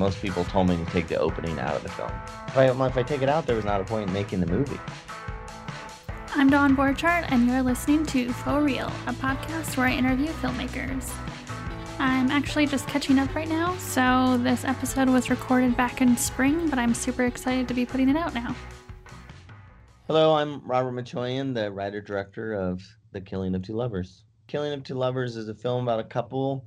most people told me to take the opening out of the film. If I, if I take it out, there was not a point in making the movie. I'm Dawn Borchardt, and you're listening to Faux Real, a podcast where I interview filmmakers. I'm actually just catching up right now, so this episode was recorded back in spring, but I'm super excited to be putting it out now. Hello, I'm Robert Machoian, the writer director of The Killing of Two Lovers. Killing of Two Lovers is a film about a couple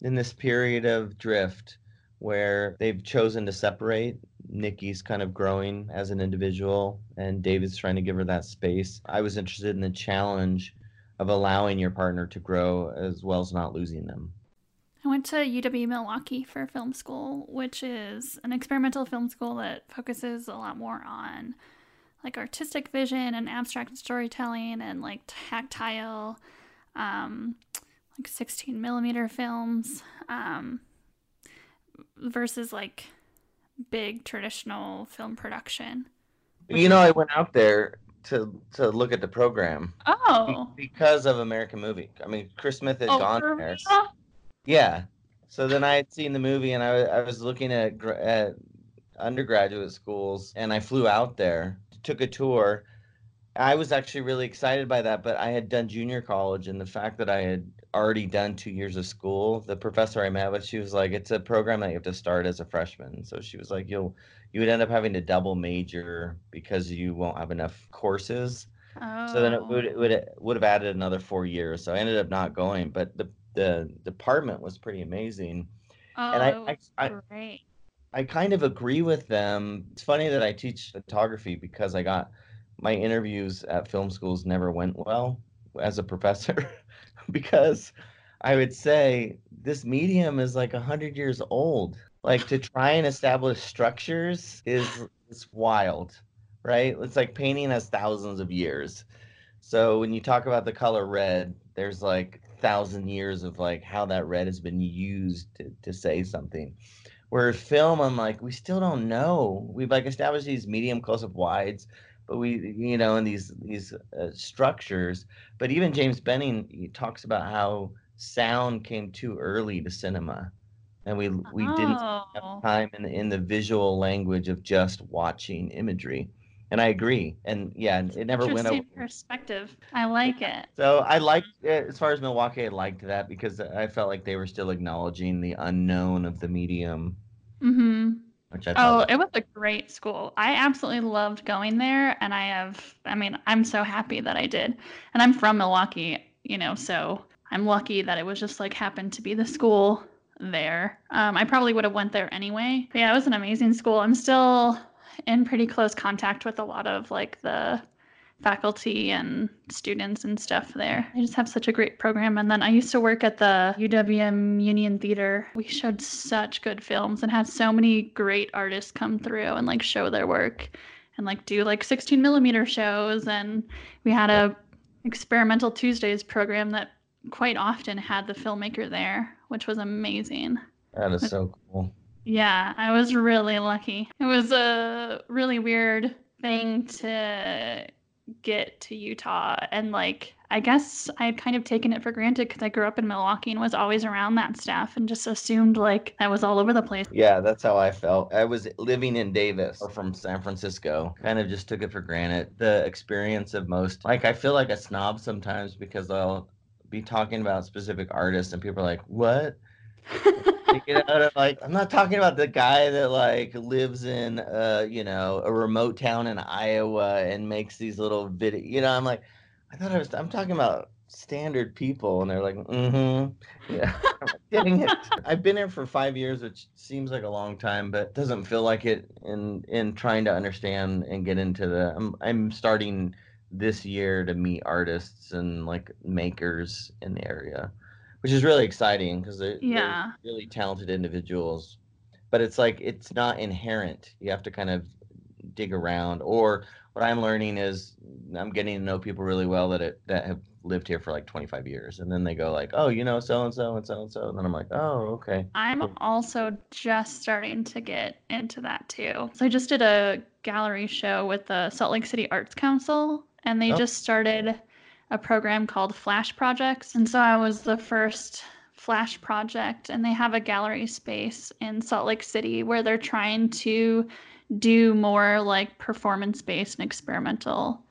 in this period of drift where they've chosen to separate. Nikki's kind of growing as an individual, and David's trying to give her that space. I was interested in the challenge of allowing your partner to grow as well as not losing them. I went to UW Milwaukee for film school, which is an experimental film school that focuses a lot more on like artistic vision and abstract storytelling and like tactile um, like 16 millimeter films um, versus like big traditional film production. You know, I went out there to to look at the program. Oh, because of American Movie. I mean, Chris Smith had oh, gone there. Yeah. So then I had seen the movie, and I, I was looking at, at undergraduate schools, and I flew out there, took a tour. I was actually really excited by that, but I had done junior college, and the fact that I had already done two years of school, the professor I met with, she was like, "It's a program that you have to start as a freshman." So she was like, "You'll you would end up having to double major because you won't have enough courses." Oh. So then it oh. would it would would have added another four years. So I ended up not going, but the the department was pretty amazing. Oh, and I, I, great. I, I kind of agree with them. It's funny that I teach photography because I got my interviews at film schools never went well as a professor because I would say this medium is like 100 years old. Like to try and establish structures is is wild, right? It's like painting has thousands of years. So when you talk about the color red, there's like thousand years of like how that red has been used to, to say something. Where film, I'm like, we still don't know. We've like established these medium close-up wides, but we, you know, in these these uh, structures. But even James Benning he talks about how sound came too early to cinema, and we we oh. didn't have time in in the visual language of just watching imagery and I agree. And yeah, it never went over. perspective. I like it. So I liked, as far as Milwaukee, I liked that because I felt like they were still acknowledging the unknown of the medium. Mm-hmm. Which I oh, it was a great school. I absolutely loved going there, and I have. I mean, I'm so happy that I did. And I'm from Milwaukee, you know, so I'm lucky that it was just like happened to be the school there. Um, I probably would have went there anyway. But yeah, it was an amazing school. I'm still in pretty close contact with a lot of like the faculty and students and stuff there. I just have such a great program. And then I used to work at the UWM Union Theater. We showed such good films and had so many great artists come through and like show their work and like do like 16 millimeter shows. And we had a experimental Tuesdays program that quite often had the filmmaker there, which was amazing. That is so cool. Yeah, I was really lucky. It was a really weird thing to get to Utah and like I guess I had kind of taken it for granted because I grew up in Milwaukee and was always around that stuff and just assumed like I was all over the place. Yeah, that's how I felt. I was living in Davis or from San Francisco. Kind of just took it for granted. The experience of most like I feel like a snob sometimes because I'll be talking about specific artists and people are like, "What?" Out of like I'm not talking about the guy that like lives in uh you know a remote town in Iowa and makes these little video you know I'm like I thought I was I'm talking about standard people and they're like mm-hmm. Yeah. Getting it. I've been here for five years which seems like a long time but doesn't feel like it in in trying to understand and get into the I'm I'm starting this year to meet artists and like makers in the area which is really exciting because they're, yeah. they're really talented individuals. But it's like it's not inherent. You have to kind of dig around. Or what I'm learning is I'm getting to know people really well that it, that have lived here for like 25 years, and then they go like, oh, you know, so and so and so and so, and then I'm like, oh, okay. I'm also just starting to get into that too. So I just did a gallery show with the Salt Lake City Arts Council, and they oh. just started a program called Flash Projects. And so I was the first Flash project, and they have a gallery space in Salt Lake City where they're trying to do more like performance based and experimental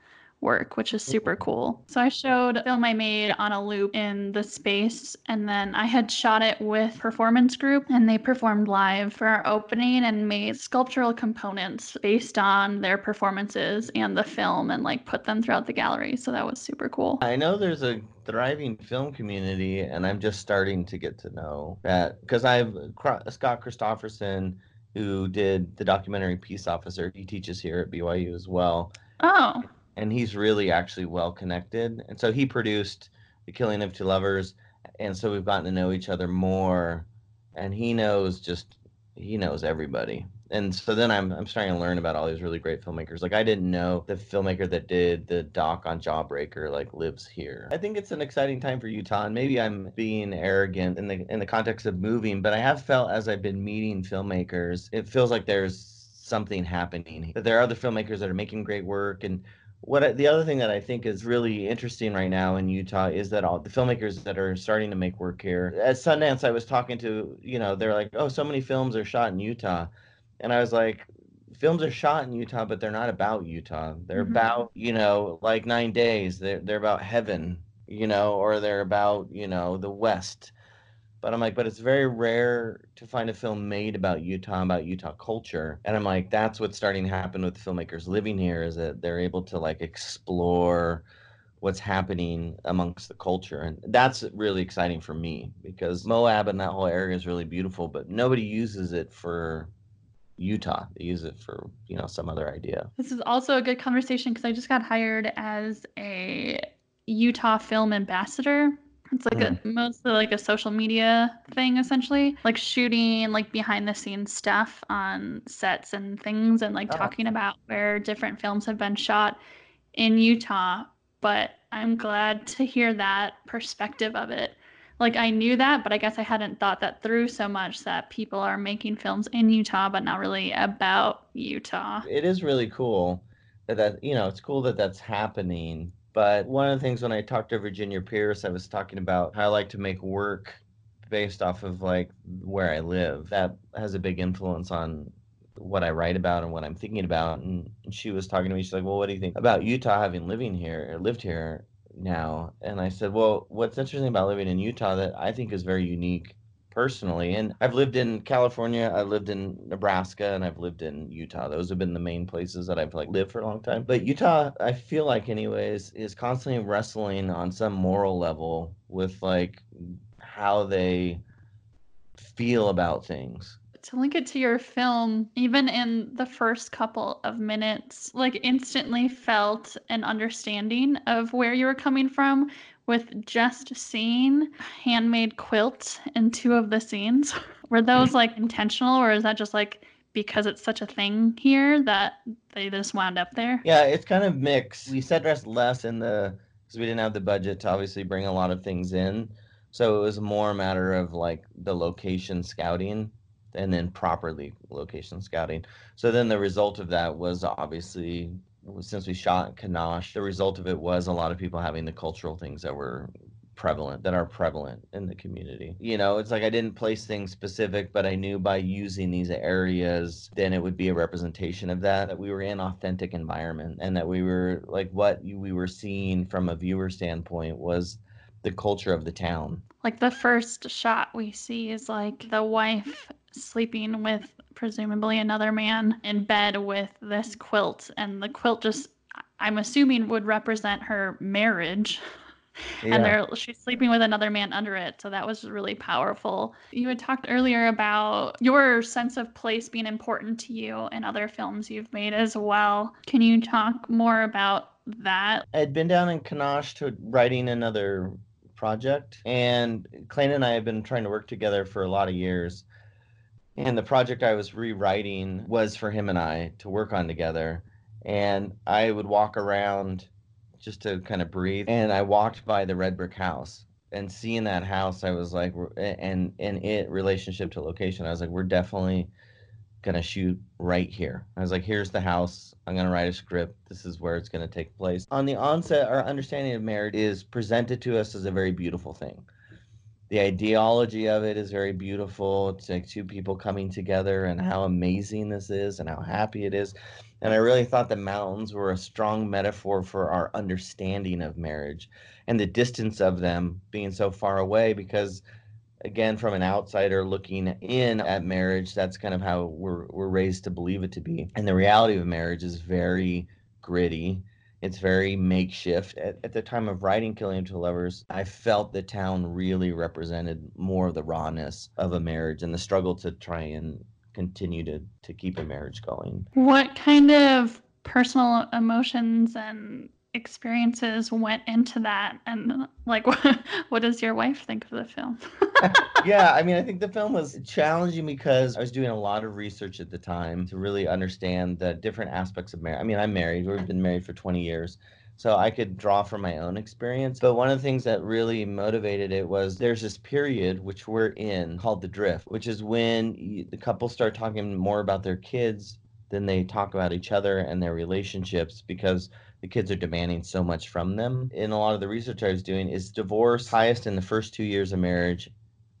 work, which is mm-hmm. super cool. So I showed a film I made on a loop in the space, and then I had shot it with performance group, and they performed live for our opening and made sculptural components based on their performances and the film, and like put them throughout the gallery. So that was super cool. I know there's a thriving film community, and I'm just starting to get to know that because I've Scott Christopherson who did the documentary Peace Officer. He teaches here at BYU as well. Oh and he's really actually well connected. And so he produced The Killing of Two Lovers, and so we've gotten to know each other more. And he knows just he knows everybody. And so then I'm I'm starting to learn about all these really great filmmakers. Like I didn't know the filmmaker that did the doc on Jawbreaker like lives here. I think it's an exciting time for Utah, and maybe I'm being arrogant in the in the context of moving, but I have felt as I've been meeting filmmakers, it feels like there's something happening. That there are other filmmakers that are making great work and what I, the other thing that I think is really interesting right now in Utah is that all the filmmakers that are starting to make work here. At Sundance, I was talking to, you know, they're like, oh, so many films are shot in Utah. And I was like, films are shot in Utah, but they're not about Utah. They're mm-hmm. about, you know, like nine days. They're, they're about heaven, you know, or they're about, you know, the West. But I'm like, but it's very rare to find a film made about Utah, about Utah culture. And I'm like, that's what's starting to happen with filmmakers living here is that they're able to like explore what's happening amongst the culture. And that's really exciting for me because Moab and that whole area is really beautiful, but nobody uses it for Utah. They use it for, you know, some other idea. This is also a good conversation because I just got hired as a Utah film ambassador it's like mm. a mostly like a social media thing essentially, like shooting like behind the scenes stuff on sets and things and like oh. talking about where different films have been shot in Utah. But I'm glad to hear that perspective of it. Like I knew that, but I guess I hadn't thought that through so much that people are making films in Utah but not really about Utah. It is really cool that, that you know, it's cool that that's happening but one of the things when I talked to Virginia Pierce, I was talking about how I like to make work based off of like where I live. That has a big influence on what I write about and what I'm thinking about. And she was talking to me. She's like, "Well, what do you think about Utah having living here or lived here now?" And I said, "Well, what's interesting about living in Utah that I think is very unique personally. And I've lived in California, I've lived in Nebraska, and I've lived in Utah. Those have been the main places that I've like lived for a long time. But Utah, I feel like anyways, is constantly wrestling on some moral level with like how they feel about things to link it to your film, even in the first couple of minutes, like instantly felt an understanding of where you were coming from, with just seeing handmade quilts in two of the scenes. Were those hmm. like intentional or is that just like because it's such a thing here that they just wound up there? Yeah, it's kind of mixed. We set dress less in the because we didn't have the budget to obviously bring a lot of things in. So it was more a matter of like the location scouting and then properly location scouting. So then the result of that was obviously since we shot Kanosh, the result of it was a lot of people having the cultural things that were prevalent that are prevalent in the community. You know, it's like I didn't place things specific, but I knew by using these areas, then it would be a representation of that, that we were in authentic environment and that we were like what we were seeing from a viewer standpoint was the culture of the town. Like the first shot we see is like the wife sleeping with presumably another man in bed with this mm. quilt and the quilt just i'm assuming would represent her marriage. Yeah. and they're she's sleeping with another man under it so that was really powerful. You had talked earlier about your sense of place being important to you in other films you've made as well. Can you talk more about that? I'd been down in Kanosh to writing another project and Clayne and i have been trying to work together for a lot of years and the project I was rewriting was for him and I to work on together. And I would walk around just to kind of breathe. And I walked by the red brick house and seeing that house, I was like, and and it relationship to location, I was like, we're definitely gonna shoot right here. I was like, here's the house. I'm gonna write a script. This is where it's gonna take place. On the onset, our understanding of marriage is presented to us as a very beautiful thing the ideology of it is very beautiful. It's like two people coming together and how amazing this is and how happy it is. And I really thought the mountains were a strong metaphor for our understanding of marriage and the distance of them being so far away because again from an outsider looking in at marriage that's kind of how we're we're raised to believe it to be and the reality of marriage is very gritty it's very makeshift. At, at the time of writing killing of two lovers i felt the town really represented more of the rawness of a marriage and the struggle to try and continue to to keep a marriage going. What kind of personal emotions and experiences went into that and like what, does your wife think of the film? Yeah i mean i think the film was challenging because i was doing a lot of research at the time to really understand the different aspects of marriage. I mean i'm married we've been married for 20 years so i could draw from my own experience. But one of the things that really motivated it was there's this period which we're in called the drift which is when the couple start talking more about their kids than they talk about each other and their relationships because the kids are demanding so much from them. In a lot of the research I was doing, is divorce highest in the first two years of marriage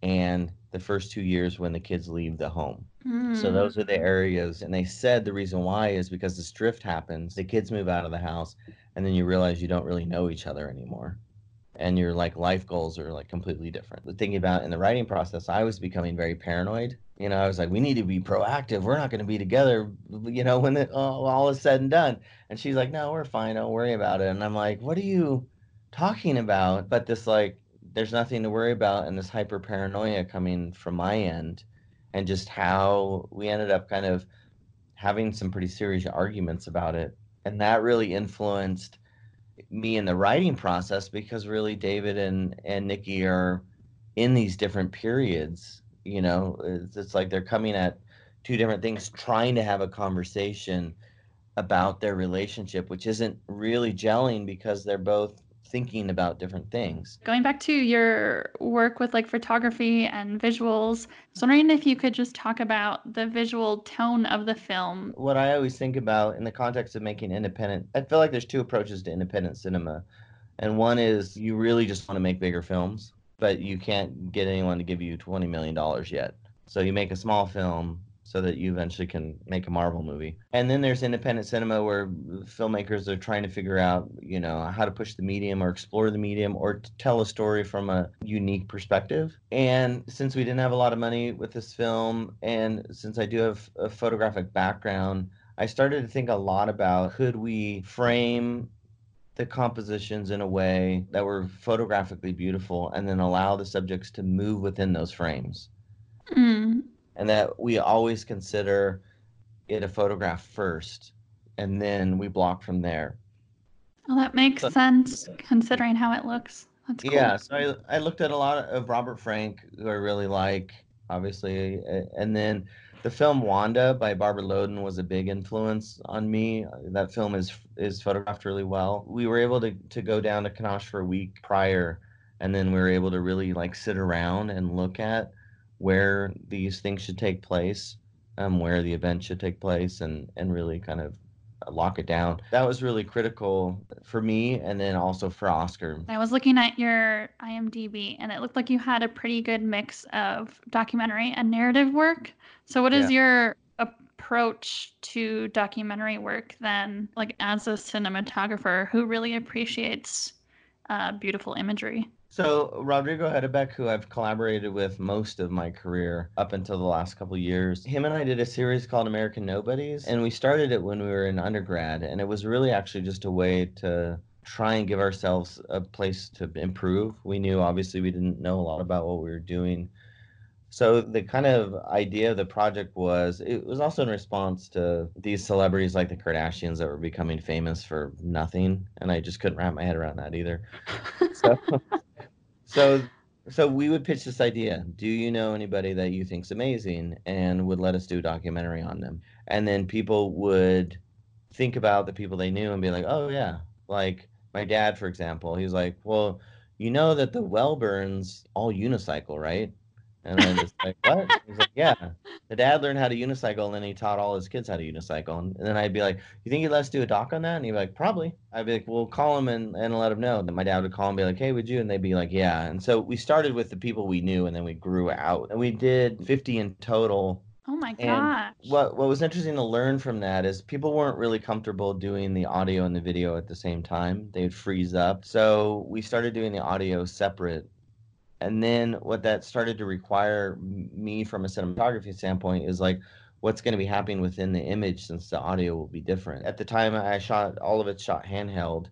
and the first two years when the kids leave the home. Mm. So those are the areas. And they said the reason why is because this drift happens, the kids move out of the house, and then you realize you don't really know each other anymore and your like life goals are like completely different. Thinking about in the writing process, I was becoming very paranoid. You know, I was like, we need to be proactive. We're not going to be together, you know, when it, oh, all is said and done. And she's like, no, we're fine. Don't worry about it. And I'm like, what are you talking about? But this like, there's nothing to worry about, and this hyper paranoia coming from my end, and just how we ended up kind of having some pretty serious arguments about it, and that really influenced me in the writing process because really David and and Nikki are in these different periods. You know, it's, it's like they're coming at two different things, trying to have a conversation about their relationship, which isn't really gelling because they're both thinking about different things. Going back to your work with like photography and visuals, I was wondering if you could just talk about the visual tone of the film. What I always think about in the context of making independent, I feel like there's two approaches to independent cinema. And one is you really just want to make bigger films, but you can't get anyone to give you $20 million yet. So you make a small film so that you eventually can make a Marvel movie. And then there's independent cinema where filmmakers are trying to figure out, you know, how to push the medium or explore the medium or tell a story from a unique perspective. And since we didn't have a lot of money with this film and since I do have a photographic background, I started to think a lot about could we frame the compositions in a way that were photographically beautiful and then allow the subjects to move within those frames. Mm and that we always consider it a photograph first and then we block from there. Well, that makes sense considering how it looks. That's cool. Yeah, so I, I looked at a lot of Robert Frank, who I really like, obviously, and then the film Wanda by Barbara Loden was a big influence on me. That film is is photographed really well. We were able to to go down to Kanosh for a week prior, and then we were able to really like sit around and look at where these things should take place, um, where the event should take place, and and really kind of lock it down. That was really critical for me and then also for Oscar. I was looking at your IMDb and it looked like you had a pretty good mix of documentary and narrative work. So what is yeah. your approach to documentary work then like as a cinematographer who really appreciates uh, beautiful imagery? So Rodrigo Ojeda-Beck, who I've collaborated with most of my career up until the last couple years, him and I did a series called American Nobodies, and we started it when we were in undergrad, and it was really actually just a way to try and give ourselves a place to improve. We knew obviously we didn't know a lot about what we were doing. So the kind of idea of the project was it was also in response to these celebrities like the Kardashians that were becoming famous for nothing, and I just couldn't wrap my head around that either. So so so we would pitch this idea. Do you know anybody that you think's amazing and would let us do a documentary on them? And then people would think about the people they knew and be like oh yeah. Like my dad for example he's like well you know that the wellburns all unicycle right And I'm just like, what? He's like, yeah. The dad learned how to unicycle, and then he taught all his kids how to unicycle. And then I'd be like, you think he'd let us do a doc on that? And he'd be like, probably. I'd be like, well, call him and, and let him know. That my dad would call and be like, hey, would you? And they'd be like, yeah. And so we started with the people we knew, and then we grew out. And we did 50 in total. Oh my And gosh. what what was interesting to learn from that is people weren't really comfortable doing the audio and the video at the same time. They'd freeze up. So we started doing the audio separate. And then what that started to require me from a cinematography standpoint is like what's going to be happening within the image since the audio will be different. At the time I shot all of it shot handheld.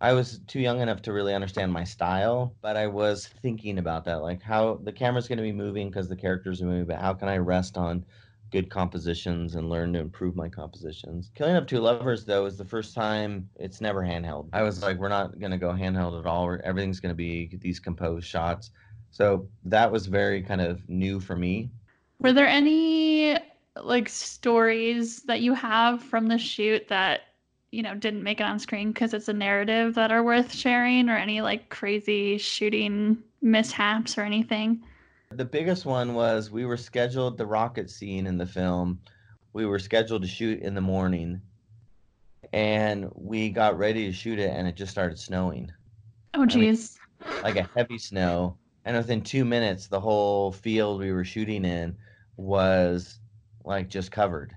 I was too young enough to really understand my style, but I was thinking about that like how the camera's going to be moving because the characters are moving, but how can I rest on good compositions and learn to improve my compositions. Killing of Two Lovers though is the first time it's never handheld. I was like, we're not gonna go handheld at all. Everything's gonna be these composed shots. So that was very kind of new for me. Were there any like stories that you have from the shoot that you know didn't make it on screen because it's a narrative that are worth sharing, or any like crazy shooting mishaps or anything? The biggest one was we were scheduled the rocket scene in the film. We were scheduled to shoot in the morning, and we got ready to shoot it, and it just started snowing. Oh mean- geez. like a heavy snow and within two minutes the whole field we were shooting in was like just covered.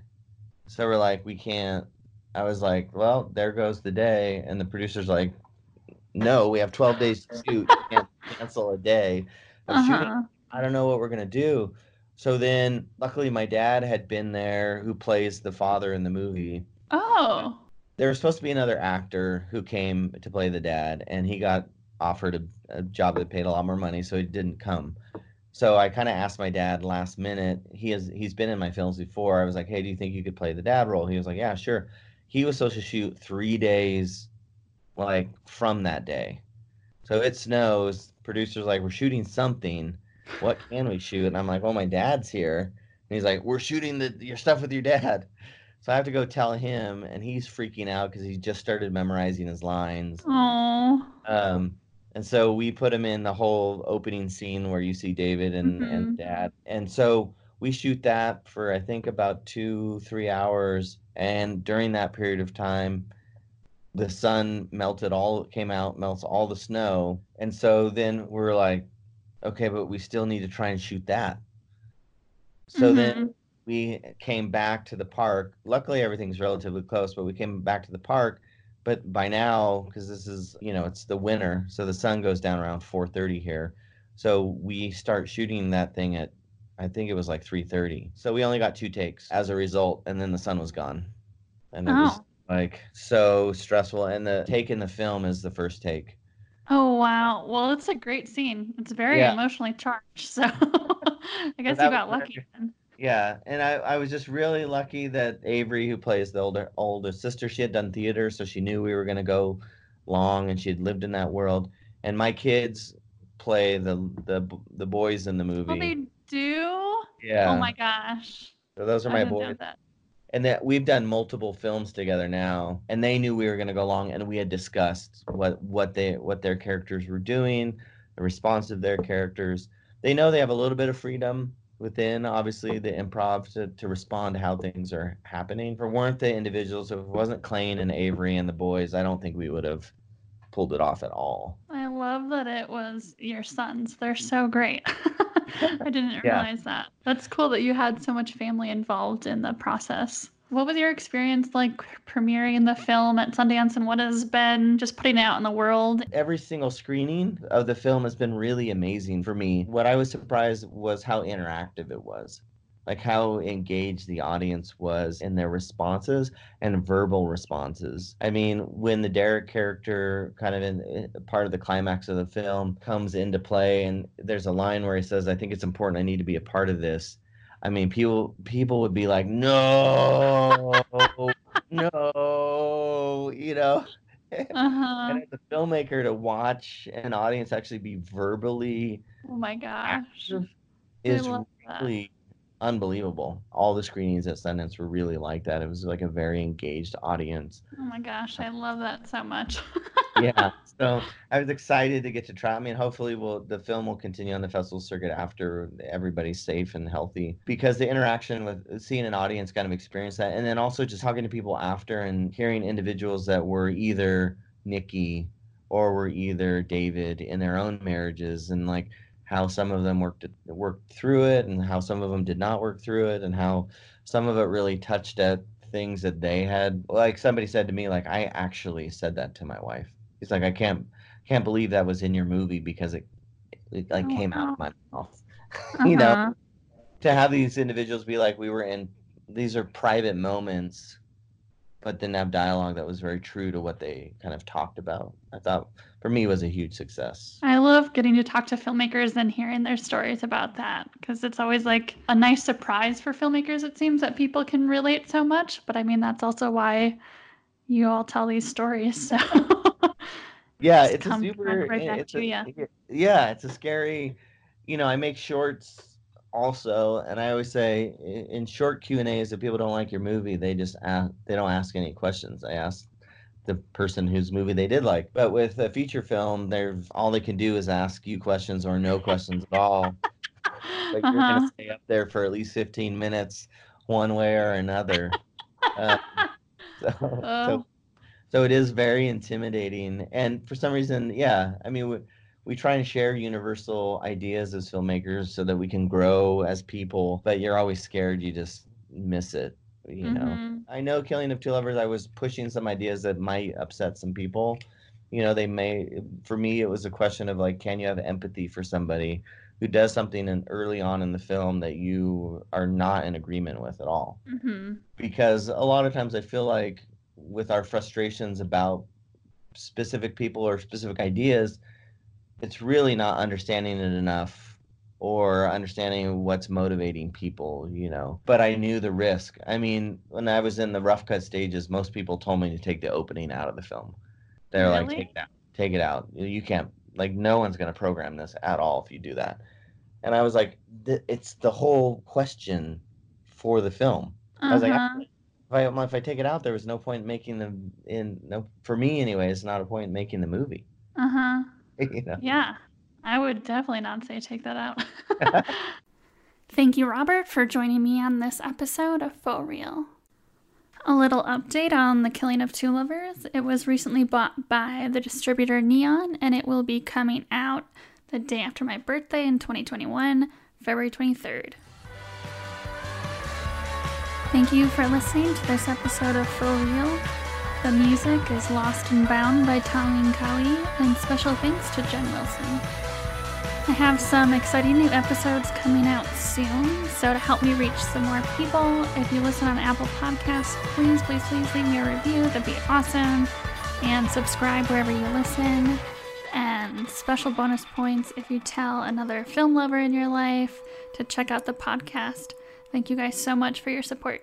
So we're like we can't i was like well there goes the day and the producer's like no we have 12 days to shoot. You can't cancel a day of shooting. Uh-huh. i don't know what we're going to do. So then luckily my dad had been there who plays the father in the movie. Oh. there was supposed to be another actor who came to play the dad and he got offered a, a job that paid a lot more money so he didn't come. So i kind of asked my dad last minute he has he's been in my films before i was like hey do you think you could play the dad role? He was like yeah sure. He was supposed to shoot three days like from that day. So it snows producers like we're shooting something. What can we shoot? And i'm like well my dad's here. And he's like we're shooting the your stuff with your dad. So I have to go tell him, and he's freaking out because he just started memorizing his lines. Oh. Um, and so we put him in the whole opening scene where you see David and, Mhm. and Dad. And so we shoot that for I think about two, three hours. And during that period of time, the sun melted all came out, melts all the snow. And so then we're like, okay, but we still need to try and shoot that. So then Mhm. we came back to the park. Luckily, everything's relatively close, but we came back to the park. But by now, because this is you know it's the winter, so the sun goes down around 4:30 here. So we start shooting that thing at I think it was like 3:30. So we only got two takes as a result, and then the sun was gone, and it was Oh. like so stressful. And the take in the film is the first take. Oh wow. Well, it's a great scene. It's very Yeah. emotionally charged. So I guess you got lucky then. Yeah, and I, I was just really lucky that Avery, who plays the older older sister, she had done theater, so she knew we were gonna go long, and she had lived in that world. And my kids play the the the boys in the movie. Oh, they do? Oh yeah, Oh my gosh. so those are my boys, that. and that we've done multiple films together now, and they knew we were gonna go long, and we had discussed what what they what their characters were doing, the response of their characters. They know they have a little bit of freedom within obviously the improv to, to respond to how things are happening. For weren't the individuals, if it wasn't Clayne and Avery and the boys, I don't think we would have pulled it off at all. I love that it was your sons. They're so great. I didn't Yeah. realize that. That's cool that you had so much family involved in the process. What was your experience like premiering the film at Sundance and what has been just putting out in the world? Every single screening of the film has been really amazing for me. What I was surprised was how interactive it was. Like how engaged the audience was in their responses and verbal responses. I mean, when the Derek character, kind of in in part of the climax of the film, comes into play, and there's a line where he says, "I think it's important. I need to be a part of this." I mean, people people would be like, "No, no," you know. Uh-huh. And as a filmmaker, to watch an audience actually be verbally Oh my gosh is really unbelievable. All the screenings at Sundance were really like that. It was like a very engaged audience. Oh my gosh, I love that so much. yeah. So I was excited to get to try. I mean, hopefully, will the film will continue on the festival circuit after everybody's safe and healthy because the interaction with seeing an audience kind of experience that, and then also just talking to people after and hearing individuals that were either Nikki or were either David in their own marriages and like how some of them worked worked through it and how some of them did not work through it and how some of it really touched at things that they had like somebody said to me like I actually said that to my wife. He's like I can't can't believe that was in your movie because it it like oh, came out of my mouth. Uh-huh. you know, uh-huh. to have these individuals be like we were in these are private moments but then have dialogue that was very true to what they kind of talked about. I thought for me was a huge success. I love getting to talk to filmmakers and hearing their stories about that because it's always like a nice surprise for filmmakers it seems that people can relate so much, but I mean that's also why you all tell these stories. So Yeah, it's a super right it's a, yeah, it's a scary, you know, I make shorts also, and I always say in short Q and A's, if people don't like your movie, they just ask, they don't ask any questions. I ask the person whose movie they did like. But with a feature film, they're all they can do is ask you questions or no questions at all. Like uh-huh. you're gonna uh-huh. stay up there for at least 15 minutes, one way or another. uh, so, oh. so, so it is very intimidating, and for some reason, yeah. I mean we try and share universal ideas as filmmakers so that we can grow as people but you're always scared you just miss it you mm-hmm. know i know killing of two lovers i was pushing some ideas that might upset some people you know they may for me it was a question of like can you have empathy for somebody who does something in, early on in the film that you are not in agreement with at all mm-hmm. because a lot of times i feel like with our frustrations about specific people or specific ideas it's really not understanding it enough or understanding what's motivating people, you know. But I knew the risk. I mean, when I was in the rough cut stages, most people told me to take the opening out of the film. They're really? like, take it out, take it out. You can't, like, no one's going to program this at all if you do that. And I was like, it's the whole question for the film. Uh-huh. I was like, uh-huh. if I, if I take it out, there was no point making the in no for me anyway. It's not a point making the movie. Uh huh. you know? Yeah, I would definitely not say take that out. Thank you, Robert, for joining me on this episode of Faux Real. A little update on The Killing of Two Lovers. It was recently bought by the distributor Neon, and it will be coming out the day after my birthday in 2021, February 23rd. Thank you for listening to this episode of Faux Real. The music is Lost and Bound by Talene Kali, and special thanks to Jen Wilson. I have some exciting new episodes coming out soon, so to help me reach some more people, if you listen on Apple Podcasts, please, please, please leave me a review. That'd be awesome. And subscribe wherever you listen. And special bonus points if you tell another film lover in your life to check out the podcast. Thank you guys so much for your support.